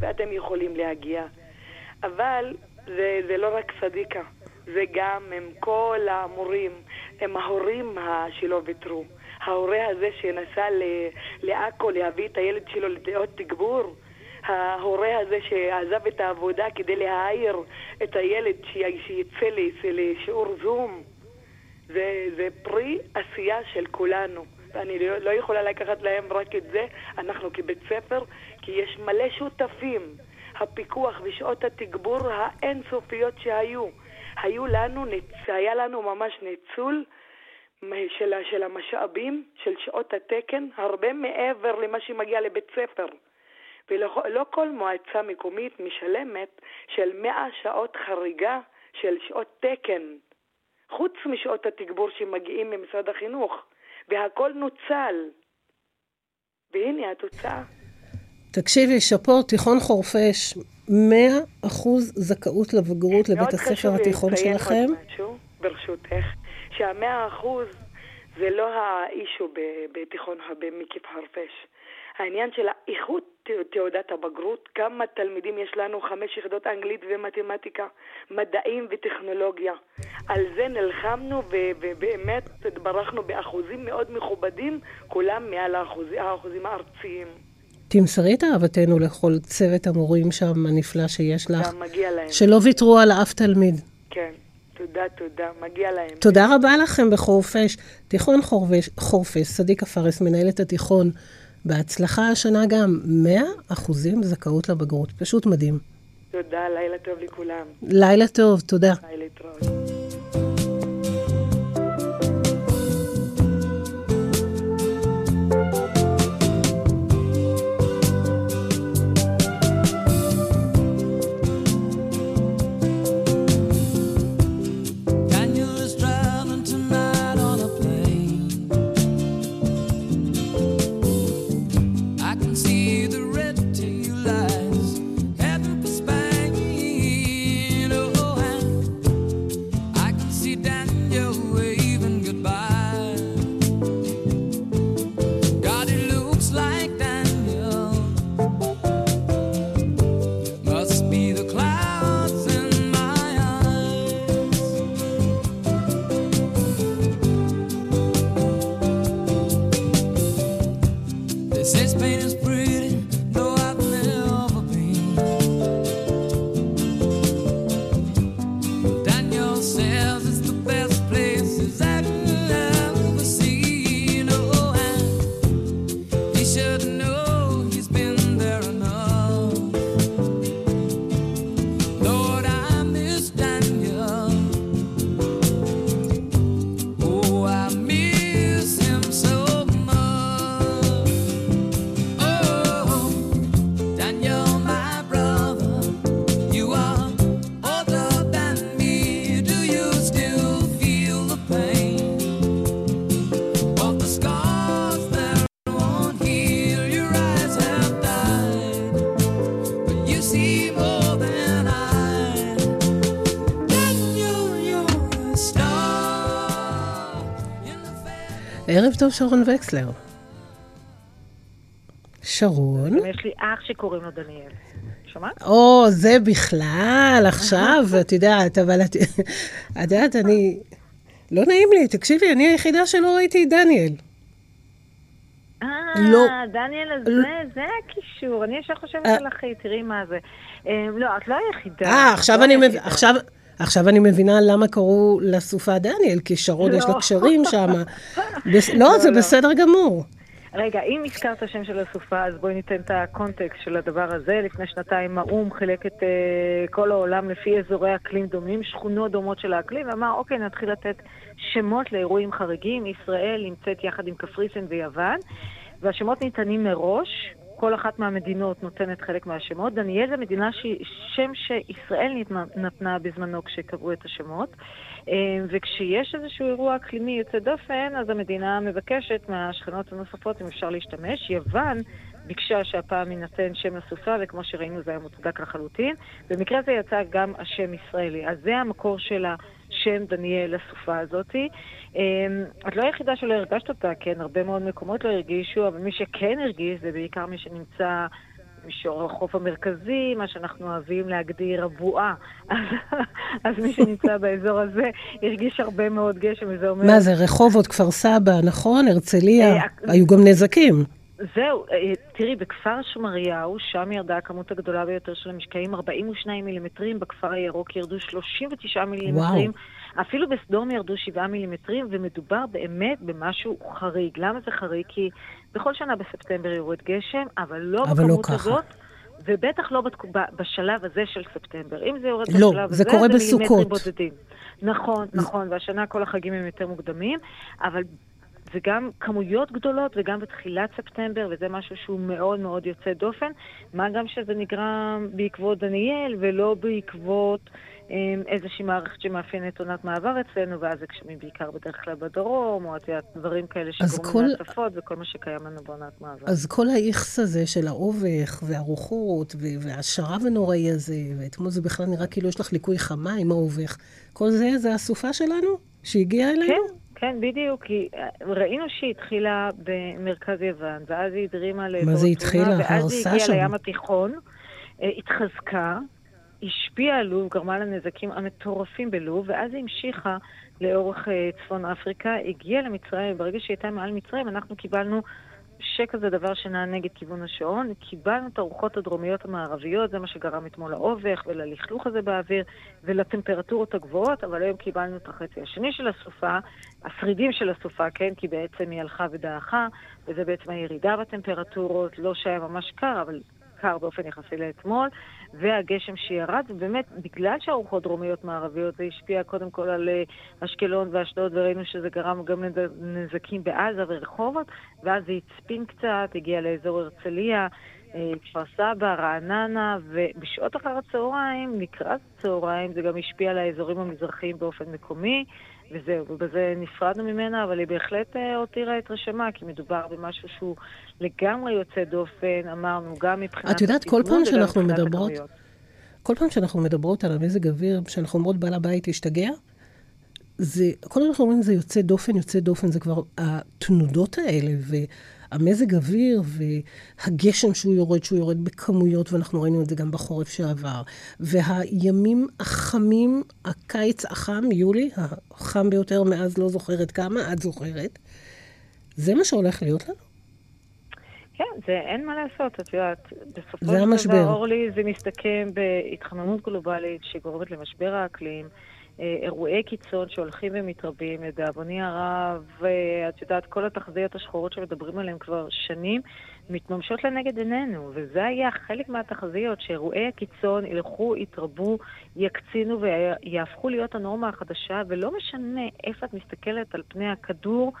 ואתם יכולים להגיע. אבל זה, זה לא רק צדיקה, זה גם עם כל המורים, עם ההורים שלא ויתרו. ההורה הזה שנסע לעכו להביא את הילד שלו לתיאות תגבור, ההורה הזה שעזב את העבודה כדי להעיר את הילד שיצא לשיעור זום, זה, זה פרי עשייה של כולנו. אני לא, לא יכולה לקחת להם רק את זה, אנחנו כבית ספר, כי יש מלא שותפים. הפיקוח ושעות התגבור האינסופיות שהיו. היו לנו, היה לנו ממש ניצול של, של המשאבים, של שעות התקן, הרבה מעבר למה שמגיע לבית ספר. ולא לא כל מועצה מקומית משלמת של 100 שעות חריגה של שעות תקן, חוץ משעות התגבור שמגיעים ממשרד החינוך, והכל נוצל. והנה התוצאה. תקשיבי, שאפו, תיכון חורפיש, 100 אחוז זכאות לבגרות לבית הספר התיכון שלכם. מאוד חשוב לציין עוד משהו, ברשותך, שהמאה אחוז זה לא האישו בתיכון במקיף חורפיש. העניין של איכות תעודת הבגרות, כמה תלמידים יש לנו, חמש יחידות אנגלית ומתמטיקה, מדעים וטכנולוגיה. על זה נלחמנו ובאמת התברכנו באחוזים מאוד מכובדים, כולם מעל האחוזים, האחוזים הארציים. תמסרי את אהבתנו לכל צוות המורים שם הנפלא שיש לך. גם מגיע להם. שלא ויתרו על אף תלמיד. כן, תודה, תודה, מגיע להם. תודה רבה לכם בחורפיש. תיכון חורפיש, חורפיש, סדיקה פארס, מנהלת התיכון. בהצלחה השנה גם 100 אחוזים זכאות לבגרות. פשוט מדהים. תודה, לילה טוב לכולם. לילה טוב, תודה. ביי להתראות. ערב טוב, שרון וקסלר. שרון? יש לי אח שקוראים לו דניאל. שמעת? או, זה בכלל, עכשיו, את יודעת, אבל את יודעת, אני... לא נעים לי, תקשיבי, אני היחידה שלא ראיתי את דניאל. אה, לא. דניאל הזה, לא. זה הקישור. אני ישר חושבת אה. על אחי, תראי מה זה. אה, לא, את לא היחידה. אה, עכשיו לא אני מבינה, עכשיו... עכשיו אני מבינה למה קראו לסופה דניאל, כי שרון יש לה לא. קשרים שם. לא, זה לא. בסדר גמור. רגע, אם הזכרת שם של הסופה, אז בואי ניתן את הקונטקסט של הדבר הזה. לפני שנתיים האו"ם חילק את uh, כל העולם לפי אזורי אקלים דומים, שכונות דומות של האקלים, ואמר, אוקיי, נתחיל לתת שמות לאירועים חריגים. ישראל נמצאת יחד עם קפריסין ויוון, והשמות ניתנים מראש, כל אחת מהמדינות נותנת חלק מהשמות. דניאל זה מדינה ש... שם שישראל נתנה בזמנו כשקבעו את השמות. אה, וכשיש איזשהו אירוע אקלימי יוצא דופן, אז המדינה מבקשת מהשכנות הנוספות אם אפשר להשתמש. יוון ביקשה שהפעם יינתן שם לסופה, וכמו שראינו זה היה מוצדק לחלוטין. במקרה הזה יצא גם השם ישראלי. אז זה המקור של השם דניאל לסופה הזאתי. אמ, את לא היחידה שלא הרגשת אותה, כן, הרבה מאוד מקומות לא הרגישו, אבל מי שכן הרגיש זה בעיקר מי שנמצא מישור החוף המרכזי, מה שאנחנו אוהבים להגדיר הבועה. אז, אז מי שנמצא באזור הזה הרגיש הרבה מאוד גשם, וזה אומר... מה זה, רחובות, כפר סבא, נכון? הרצליה, אה, היו גם נזקים. זהו, אה, תראי, בכפר שמריהו, שם ירדה הכמות הגדולה ביותר של המשקעים, 42 מילימטרים, בכפר הירוק ירדו 39 מילימטרים, וואו. אפילו בסדום ירדו 7 מילימטרים, ומדובר באמת במשהו חריג. למה זה חריג? כי בכל שנה בספטמבר יורד גשם, אבל לא אבל לא בכמות לא הזאת. ובטח לא בתק... בשלב הזה של ספטמבר. אם זה יורד לא, בשלב זה הזה, קורה זה בסוכות. מילימטרים בודדים. נכון, נכון, והשנה כל החגים הם יותר מוקדמים, אבל זה גם כמויות גדולות וגם בתחילת ספטמבר, וזה משהו שהוא מאוד מאוד יוצא דופן. מה גם שזה נגרם בעקבות דניאל ולא בעקבות אה, איזושהי מערכת שמאפיינת עונת מעבר אצלנו, ואז זה גשמים בעיקר בדרך כלל בדרום, או את יודעת, דברים כאלה שגורמים כל... להצפות וכל מה שקיים לנו בעונת מעבר. אז כל האיכס הזה של האובך והרוחות והשרב הנוראי הזה, ואתמול זה בכלל נראה כאילו יש לך ליקוי חמה עם האובך, כל זה, זה הסופה שלנו שהגיעה אלינו? כן. כן, בדיוק, כי אה, ראינו שהיא התחילה במרכז יוון, ואז היא הדרימה לאזור מה זה התחילה? ואז היא הגיעה לים התיכון, אה, התחזקה, השפיעה על לוב, גרמה לנזקים המטורפים בלוב, ואז היא המשיכה לאורך אה, צפון אפריקה, הגיעה למצרים, ברגע שהיא הייתה מעל מצרים, אנחנו קיבלנו שקע זה דבר שנע נגד כיוון השעון. קיבלנו את הרוחות הדרומיות המערביות, זה מה שגרם אתמול לאובך וללכלוך הזה באוויר ולטמפרטורות הגבוהות, אבל היום קיבלנו את החצי השני של הסופה, השרידים של הסופה, כן, כי בעצם היא הלכה ודעכה, וזה בעצם הירידה בטמפרטורות, לא שהיה ממש קר, אבל קר באופן יחסי לאתמול, והגשם שירד, ובאמת, בגלל שהרוחות דרומיות מערביות, זה השפיע קודם כל על אה, אשקלון ואשדוד, וראינו שזה גרם גם לנזקים בעזה ורחובות, ואז זה הצפין קצת, הגיע לאזור הרצליה. אה, כפר סבא, רעננה, ובשעות אחר הצהריים, לקראת הצהריים, זה גם השפיע על האזורים המזרחיים באופן מקומי, וזהו, ובזה נפרדנו ממנה, אבל היא בהחלט אה, הותירה את רשמה, כי מדובר במשהו שהוא לגמרי יוצא דופן, אמרנו, גם מבחינת... את יודעת, כל פעם שאנחנו מדברות, כל פעם שאנחנו מדברות על המזג אוויר, שאנחנו אומרות בעל הבית השתגע, זה, כל אנחנו אומרים זה יוצא דופן, יוצא דופן, זה כבר התנודות האלה, והמזג אוויר, והגשם שהוא יורד, שהוא יורד בכמויות, ואנחנו ראינו את זה גם בחורף שעבר, והימים החמים, הקיץ החם, יולי, החם ביותר מאז לא זוכרת כמה, את זוכרת, זה מה שהולך להיות לנו? כן, זה אין מה לעשות, את יודעת. בסופו של דבר, אורלי, זה מסתכם בהתחממות גלובלית שגורמת למשבר האקלים. אה, אירועי קיצון שהולכים ומתרבים, לדאבוני הרב, את יודעת, כל התחזיות השחורות שמדברים עליהן כבר שנים, מתממשות לנגד עינינו, וזה היה חלק מהתחזיות, שאירועי הקיצון ילכו, יתרבו, יקצינו ויהפכו להיות הנורמה החדשה, ולא משנה איפה את מסתכלת על פני הכדור,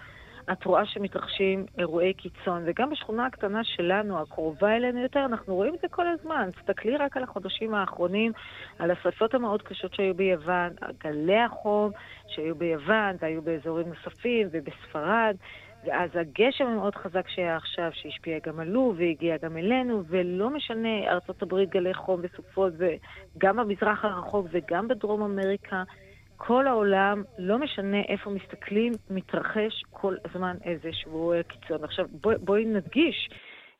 את רואה שמתרחשים אירועי קיצון, וגם בשכונה הקטנה שלנו, הקרובה אלינו יותר, אנחנו רואים את זה כל הזמן. תסתכלי רק על החודשים האחרונים, על השרפות המאוד קשות שהיו ביוון, גלי החום שהיו ביוון, והיו באזורים נוספים ובספרד. ואז הגשם המאוד חזק שהיה עכשיו, שהשפיע גם על לוב והגיע גם אלינו, ולא משנה, ארצות הברית גלי חום וסופות, וגם במזרח הרחוק וגם בדרום אמריקה, כל העולם, לא משנה איפה מסתכלים, מתרחש כל הזמן איזשהו קיצון. עכשיו, בואי בוא נדגיש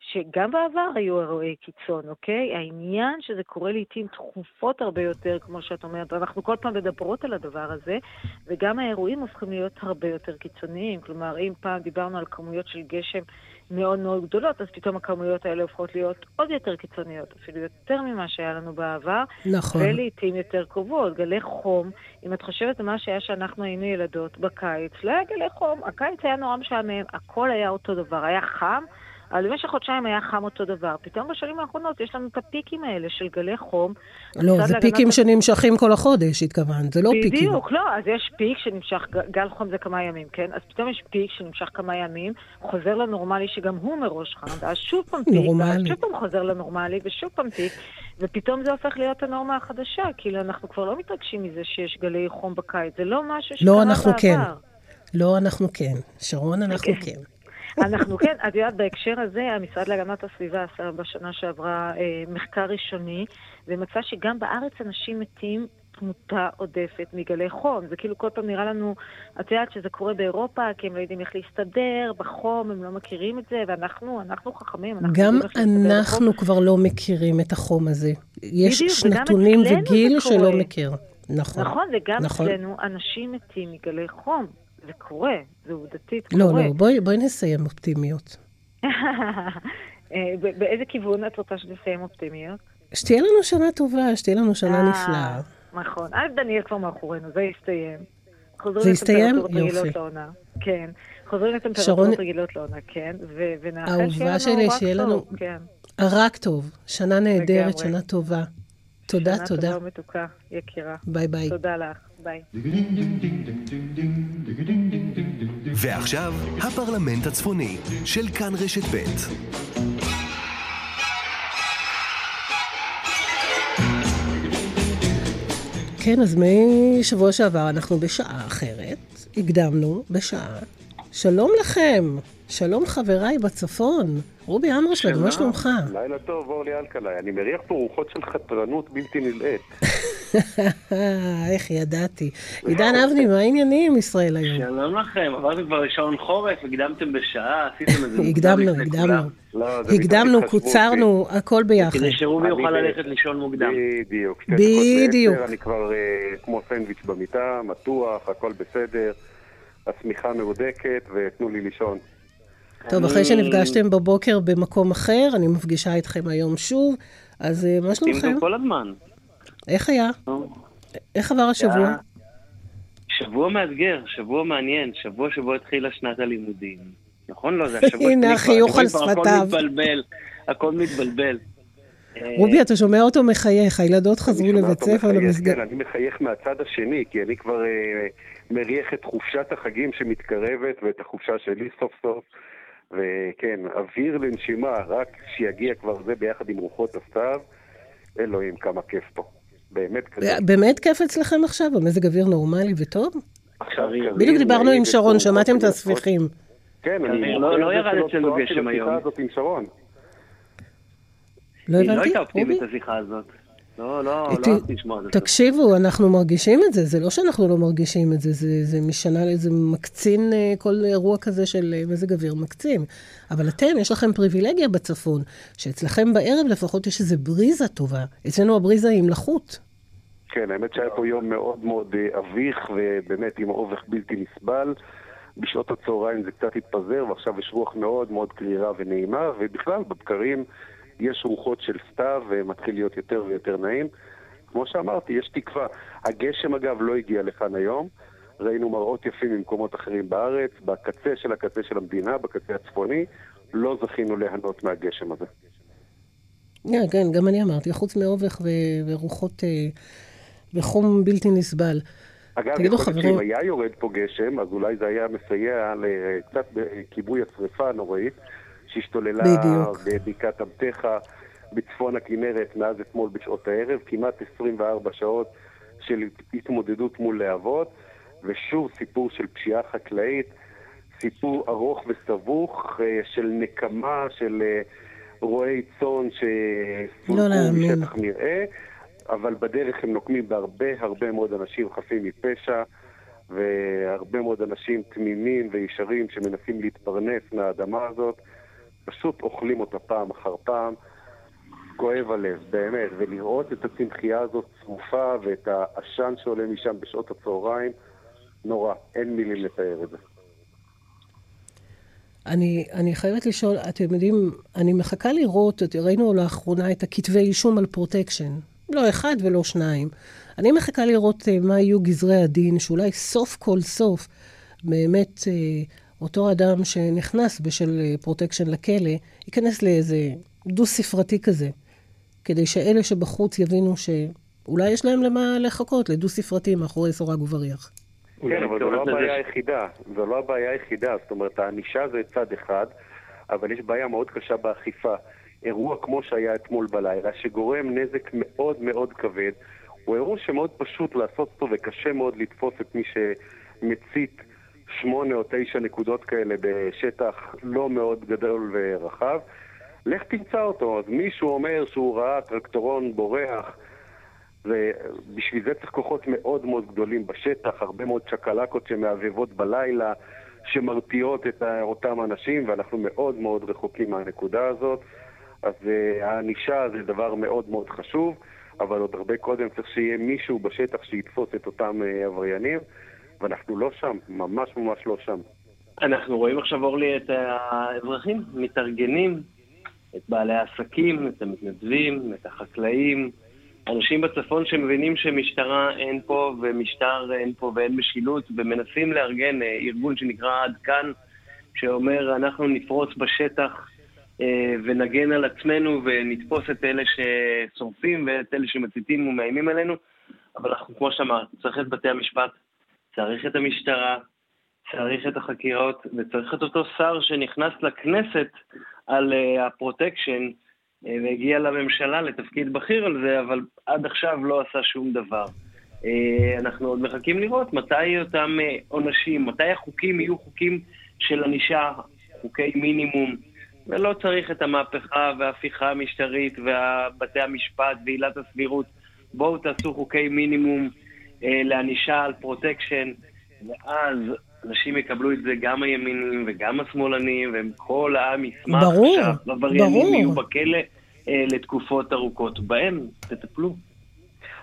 שגם בעבר היו אירועי קיצון, אוקיי? העניין שזה קורה לעיתים תכופות הרבה יותר, כמו שאת אומרת, אנחנו כל פעם מדברות על הדבר הזה, וגם האירועים הופכים להיות הרבה יותר קיצוניים. כלומר, אם פעם דיברנו על כמויות של גשם מאוד מאוד גדולות, אז פתאום הכמויות האלה הופכות להיות עוד יותר קיצוניות, אפילו יותר ממה שהיה לנו בעבר. נכון. ולעיתים יותר קרובות. גלי חום, אם את חושבת על מה שהיה שאנחנו היינו ילדות בקיץ, לא היה גלי חום, הקיץ היה נורא משעמם, הכל היה אותו דבר, היה חם. אבל במשך חודשיים היה חם אותו דבר. פתאום בשנים האחרונות יש לנו את הפיקים האלה של גלי חום. לא, זה פיקים את... שנמשכים כל החודש, התכוונת, זה לא בדיוק, פיקים. בדיוק, לא, אז יש פיק שנמשך, גל חום זה כמה ימים, כן? אז פתאום יש פיק שנמשך כמה ימים, חוזר לנורמלי שגם הוא מראש חם, ואז שוב פעם פיק, ואז שוב פעם חוזר לנורמלי, ושוב פעם פיק, ופתאום זה הופך להיות הנורמה החדשה, כאילו אנחנו כבר לא מתרגשים מזה שיש גלי חום בקיץ, זה לא משהו שקרה לא, אנחנו בעבר. כן. לא, אנחנו כן. שרון, אנחנו כן. אנחנו כן, את יודעת, בהקשר הזה, המשרד להגנת הסביבה עשה בשנה שעברה אה, מחקר ראשוני, ומצא שגם בארץ אנשים מתים תמותה עודפת מגלי חום. זה כאילו כל פעם נראה לנו, את יודעת שזה קורה באירופה, כי הם לא יודעים איך להסתדר, בחום, הם לא מכירים את זה, ואנחנו, אנחנו חכמים, אנחנו גם אנחנו כבר לא מכירים את החום הזה. יש שנתונים וגיל שלא מכיר. נכון. נכון, וגם נכון. אצלנו אנשים מתים מגלי חום. זה קורה, זה עובדתית לא, קורה. לא, לא, בואי, בואי נסיים אופטימיות. אה, באיזה כיוון את רוצה שנסיים אופטימיות? שתהיה לנו שנה טובה, שתהיה לנו שנה אה, נפלאה. נכון. אז דניאל כבר מאחורינו, זה יסתיים. חוזרים זה יסתיים? יופי. לעונה. כן. חוזרים שרון- לטמפרטורות רגילות לעונה, כן. ו- ונאחל שיהיה לנו שלי, רק שיהיה לנו- טוב, כן. רק טוב, שנה נהדרת. שנה טובה. תודה, שנה תודה. טובה ומתוקה, יקירה. ביי ביי. תודה לך, ביי. ועכשיו, הפרלמנט הצפוני של כאן רשת ב'. כן, אז משבוע שעבר אנחנו בשעה אחרת, הקדמנו בשעה. שלום לכם, שלום חבריי בצפון. רובי אמרשלג, מה שלומך? לילה טוב, אורלי אלקלעי. אני מריח פה רוחות של חתרנות בלתי נלאית. איך ידעתי. עידן אבני, מה העניינים עם ישראל היום? שלום לכם, עברתם כבר לשעון חורף, הקדמתם בשעה, עשיתם את זה. מוקדם הקדמנו, הקדמנו. לא, זה הקדמנו, קוצרנו, הכל ביחד. כדי שרובי יוכל ללכת לישון מוקדם. בדיוק. בדיוק. אני כבר אה, כמו סנדוויץ' במיטה, מתוח, הכל בסדר. השמיכה מהודקת, ותנו לי לישון. טוב, אחרי שנפגשתם בבוקר במקום אחר, אני מפגישה אתכם היום שוב, אז אה, מה שלומכם? כל הזמן. איך היה? איך עבר השבוע? שבוע מאתגר, שבוע מעניין, שבוע שבו התחילה שנת הלימודים. נכון? לא, זה השבוע הנה, החיוך על שפתיו. הכל מתבלבל, הכל מתבלבל. אה, רובי, אתה שומע אותו מחייך, הילדות חזרו לבית ספר למסגרת. כן, אני מחייך מהצד השני, כי אני כבר אה, מריח את חופשת החגים שמתקרבת, ואת החופשה שלי סוף סוף. וכן, אוויר לנשימה, רק שיגיע כבר זה ביחד עם רוחות הסתיו. אלוהים, כמה כיף פה. באמת כזה. באמת כיף אצלכם עכשיו? המזג אוויר נורמלי וטוב? עכשיו קרים, בדיוק דיברנו עם שרון, שמעתם את הספיחים. כן, אני לא- לא ירד אצלנו גשם היום. הזאת עם שרון. לא היא לא הבנתי, הייתה רובי? אופטימית השיחה הזאת. לא, לא, ת- לא אהבתי לשמוע את זה. תקשיבו, אנחנו מרגישים את זה, זה לא שאנחנו לא מרגישים את זה, זה, זה משנה, זה מקצין אה, כל אירוע כזה של אה, מזג אוויר מקצין. אבל אתם, יש לכם פריבילגיה בצפון, שאצלכם בערב לפחות יש איזו בריזה טובה. אצלנו הבריזה היא עם לחות. כן, האמת שהיה פה יום מאוד מאוד אה, אביך, ובאמת עם אובך בלתי נסבל. בשעות הצהריים זה קצת התפזר, ועכשיו יש רוח מאוד מאוד קרירה ונעימה, ובכלל, בבקרים יש רוחות של סתיו, ומתחיל להיות יותר ויותר נעים. כמו שאמרתי, יש תקווה. הגשם, אגב, לא הגיע לכאן היום. ראינו מראות יפים ממקומות אחרים בארץ, בקצה של הקצה של המדינה, בקצה הצפוני. לא זכינו ליהנות מהגשם הזה. כן, כן, גם אני אמרתי, חוץ מאובך ו- ורוחות אה, וחום בלתי נסבל. אגב, תגידו, חברים- שאם היה יורד פה גשם, אז אולי זה היה מסייע קצת בכיבוי השרפה הנוראית שהשתוללה. בבקעת עבדך, בצפון הכנרת, מאז אתמול בשעות הערב, כמעט 24 שעות של התמודדות מול להבות, ושוב סיפור של פשיעה חקלאית, סיפור ארוך וסבוך אה, של נקמה, של אה, רועי צאן שסולקו לא. משטח מרעה. אבל בדרך הם נוקמים בהרבה הרבה מאוד אנשים חפים מפשע, והרבה מאוד אנשים תמימים וישרים שמנסים להתפרנס מהאדמה הזאת, פשוט אוכלים אותה פעם אחר פעם. כואב הלב, באמת, ולראות את הצמחייה הזאת שרופה ואת העשן שעולה משם בשעות הצהריים, נורא, אין מילים לתאר את זה. אני, אני חייבת לשאול, אתם יודעים, אני מחכה לראות, ראינו לאחרונה את הכתבי אישום על פרוטקשן. לא אחד ולא שניים. אני מחכה לראות uh, מה יהיו גזרי הדין, שאולי סוף כל סוף, באמת, uh, אותו אדם שנכנס בשל פרוטקשן לכלא, ייכנס לאיזה דו-ספרתי כזה, כדי שאלה שבחוץ יבינו שאולי יש להם למה לחכות, לדו-ספרתי מאחורי סורג ובריח. כן, אבל זו לא הבעיה היחידה. זו לא הבעיה היחידה. זאת אומרת, הענישה זה צד אחד, אבל יש בעיה מאוד קשה באכיפה. אירוע כמו שהיה אתמול בלילה, שגורם נזק מאוד מאוד כבד, הוא אירוע שמאוד פשוט לעשות אותו וקשה מאוד לתפוס את מי שמצית שמונה או תשע נקודות כאלה בשטח לא מאוד גדול ורחב. לך תמצא אותו. אז מישהו אומר שהוא ראה טרקטורון בורח, ובשביל זה צריך כוחות מאוד מאוד גדולים בשטח, הרבה מאוד צ'קלקות שמהבהבות בלילה, שמרתיעות את אותם אנשים, ואנחנו מאוד מאוד רחוקים מהנקודה הזאת. אז uh, הענישה זה דבר מאוד מאוד חשוב, אבל עוד הרבה קודם צריך שיהיה מישהו בשטח שיתפוס את אותם uh, עבריינים, ואנחנו לא שם, ממש ממש לא שם. אנחנו רואים עכשיו, אורלי, את האזרחים מתארגנים, את בעלי העסקים, את המתנדבים, את החקלאים, אנשים בצפון שמבינים שמשטרה אין פה ומשטר אין פה ואין משילות, ומנסים לארגן אה, ארגון שנקרא עד כאן, שאומר אנחנו נפרוץ בשטח אה, ונגן על עצמנו ונתפוס את אלה ששורפים ואת אלה שמציתים ומאיימים עלינו, אבל אנחנו, כמו שאמרת, צריך את בתי המשפט, צריך את המשטרה, צריך את החקירות, וצריך את אותו שר שנכנס לכנסת על uh, הפרוטקשן, uh, והגיע לממשלה לתפקיד בכיר על זה, אבל עד עכשיו לא עשה שום דבר. Uh, אנחנו עוד מחכים לראות מתי אותם uh, עונשים, מתי החוקים יהיו חוקים של ענישה, חוקי מינימום, ולא צריך את המהפכה וההפיכה המשטרית ובתי המשפט ועילת הסבירות. בואו תעשו חוקי מינימום uh, לענישה על פרוטקשן, ואז אנשים יקבלו את זה, גם הימינים וגם השמאלנים, וכל העם ישמח ברור, שהעבריינים. יהיו בכלא אה, לתקופות ארוכות. בהם תטפלו.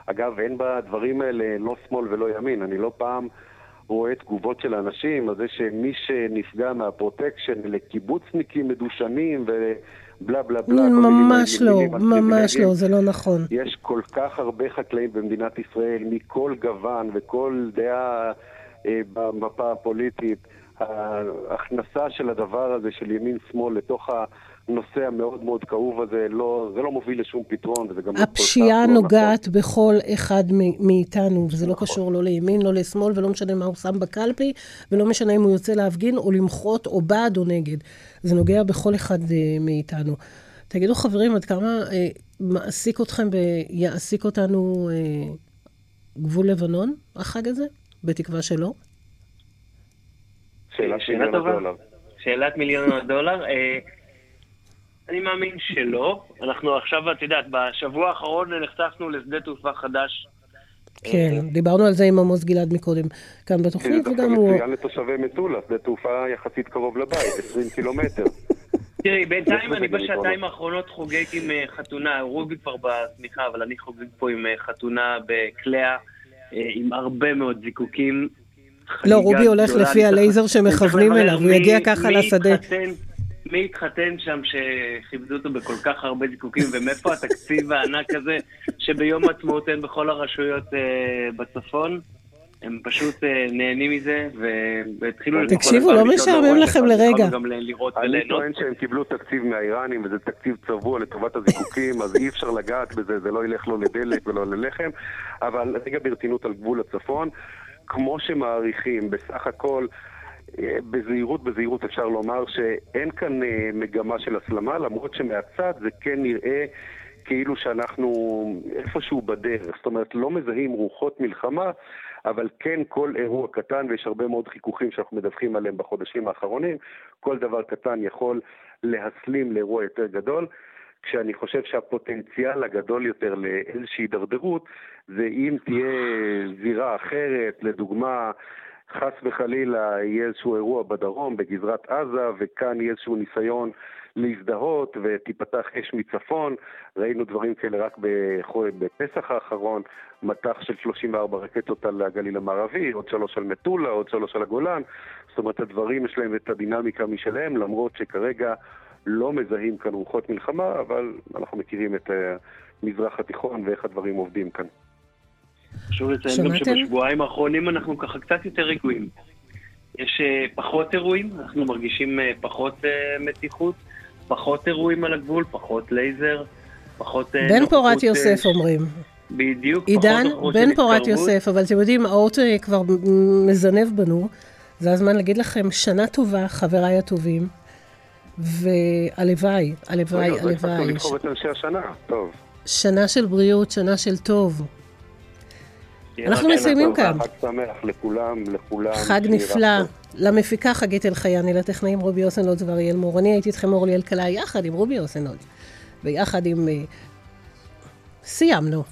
אגב, אין בדברים האלה לא שמאל ולא ימין. אני לא פעם רואה תגובות של אנשים על זה שמי שנפגע מהפרוטקשן אלה קיבוצניקים מדושנים ובלה בלה בלה. מיני ממש לא, ממש. לא, זה לא נכון. יש כל כך הרבה חקלאים במדינת ישראל, מכל גוון וכל דעה אה, במפה הפוליטית. ההכנסה של הדבר הזה של ימין-שמאל לתוך הנושא המאוד מאוד כאוב הזה, לא, זה לא מוביל לשום פתרון, וזה גם לא הפשיעה לא נוגעת בכל אחד מאיתנו, וזה לא קשור לא לימין, לא לשמאל, ולא משנה מה הוא שם בקלפי, ולא משנה אם הוא יוצא להפגין או למחות או בעד או נגד. זה נוגע בכל אחד אה, מאיתנו. תגידו, חברים, עד כמה אה, מעסיק אתכם ויעסיק אותנו אה, גבול לבנון, החג הזה? בתקווה שלא. שאלה שאלה טובה. שאלת מיליון הדולר. אה, אני מאמין שלא. אנחנו עכשיו, את יודעת, בשבוע האחרון נחשפנו לשדה תעופה חדש. כן, דיברנו על זה עם עמוס גלעד מקודם, כאן זה בתוכנית, וגם הוא... מצוין לתושבי מטולה, שדה תעופה יחסית קרוב לבית, 20 קילומטר. תראי, בינתיים אני בשעתיים. האחרונות חוגג עם אה, חתונה, רובי כבר בסמיכה, אבל אני חוגג פה עם אה, חתונה בקלאה, אה, עם הרבה מאוד זיקוקים. לא, רובי הולך לפי הלייזר שמכוונים אליו, הוא יגיע ככה מי לשדה. מי התחתן שם שכיבדו אותו בכל כך הרבה זיקוקים, ומאיפה התקציב הענק הזה שביום העצמאות אין בכל הרשויות אה, בצפון? הם פשוט אה, נהנים מזה, והתחילו... תקשיבו, לא משעמם לכם לרגע. גם לראות אני. טוען שהם קיבלו תקציב מהאיראנים, וזה תקציב צבוע לטובת הזיקוקים, אז אי אפשר לגעת בזה, זה לא ילך לא לדלק ולא ללחם. אבל רגע ברצינות על גבול הצפון, כמו שמעריכים, בסך הכל, בזהירות, בזהירות אפשר לומר שאין כאן אה, מגמה של הסלמה, למרות שמהצד זה כן נראה כאילו שאנחנו איפשהו בדרך. זאת אומרת, לא מזהים רוחות מלחמה, אבל כן כל אירוע קטן, ויש הרבה מאוד חיכוכים שאנחנו מדווחים עליהם בחודשים האחרונים, כל דבר קטן יכול להסלים לאירוע יותר גדול. כשאני חושב שהפוטנציאל הגדול יותר לאיזושהי הידרדרות זה אם תהיה זירה אחרת, לדוגמה, חס וחלילה יהיה איזשהו אירוע בדרום, בגזרת עזה, וכאן יהיה איזשהו ניסיון להזדהות ותיפתח אש מצפון. ראינו דברים כאלה רק בפסח האחרון, מטח של 34 רקטות על הגליל המערבי, עוד שלוש על מטולה, עוד שלוש על הגולן. זאת אומרת, הדברים יש להם את הדינמיקה משלהם, למרות שכרגע לא מזהים כאן רוחות מלחמה, אבל אנחנו מכירים את המזרח התיכון ואיך הדברים עובדים כאן. חשוב לציין גם? שבשבועיים האחרונים אנחנו ככה קצת יותר רגועים. יש אה, פחות אירועים, אנחנו מרגישים אה, פחות אה, מתיחות, פחות אירועים על הגבול, פחות לייזר, פחות... בן פורת יוסף אומרים. בדיוק, עידן, פחות נוכחות בן פורת. יוסף, אבל אתם יודעים, האות אה, כבר מזנב בנו. זה הזמן להגיד לכם שנה טובה, חבריי הטובים, והלוואי, הלוואי, לא הספקנו הלוואי. לבחור את אנשי השנה. טוב. שנה של בריאות, שנה של טוב. אנחנו מסיימים כאן. חג שמח לכולם, לכולם. חג נפלא. למפיקה חגית אלחייני, לטכנאים רובי אוסנולד ואריאל מור. אני הייתי איתכם אורלי אלקלעי, יחד עם רובי אוסנולד, ויחד עם... אה, סיימנו.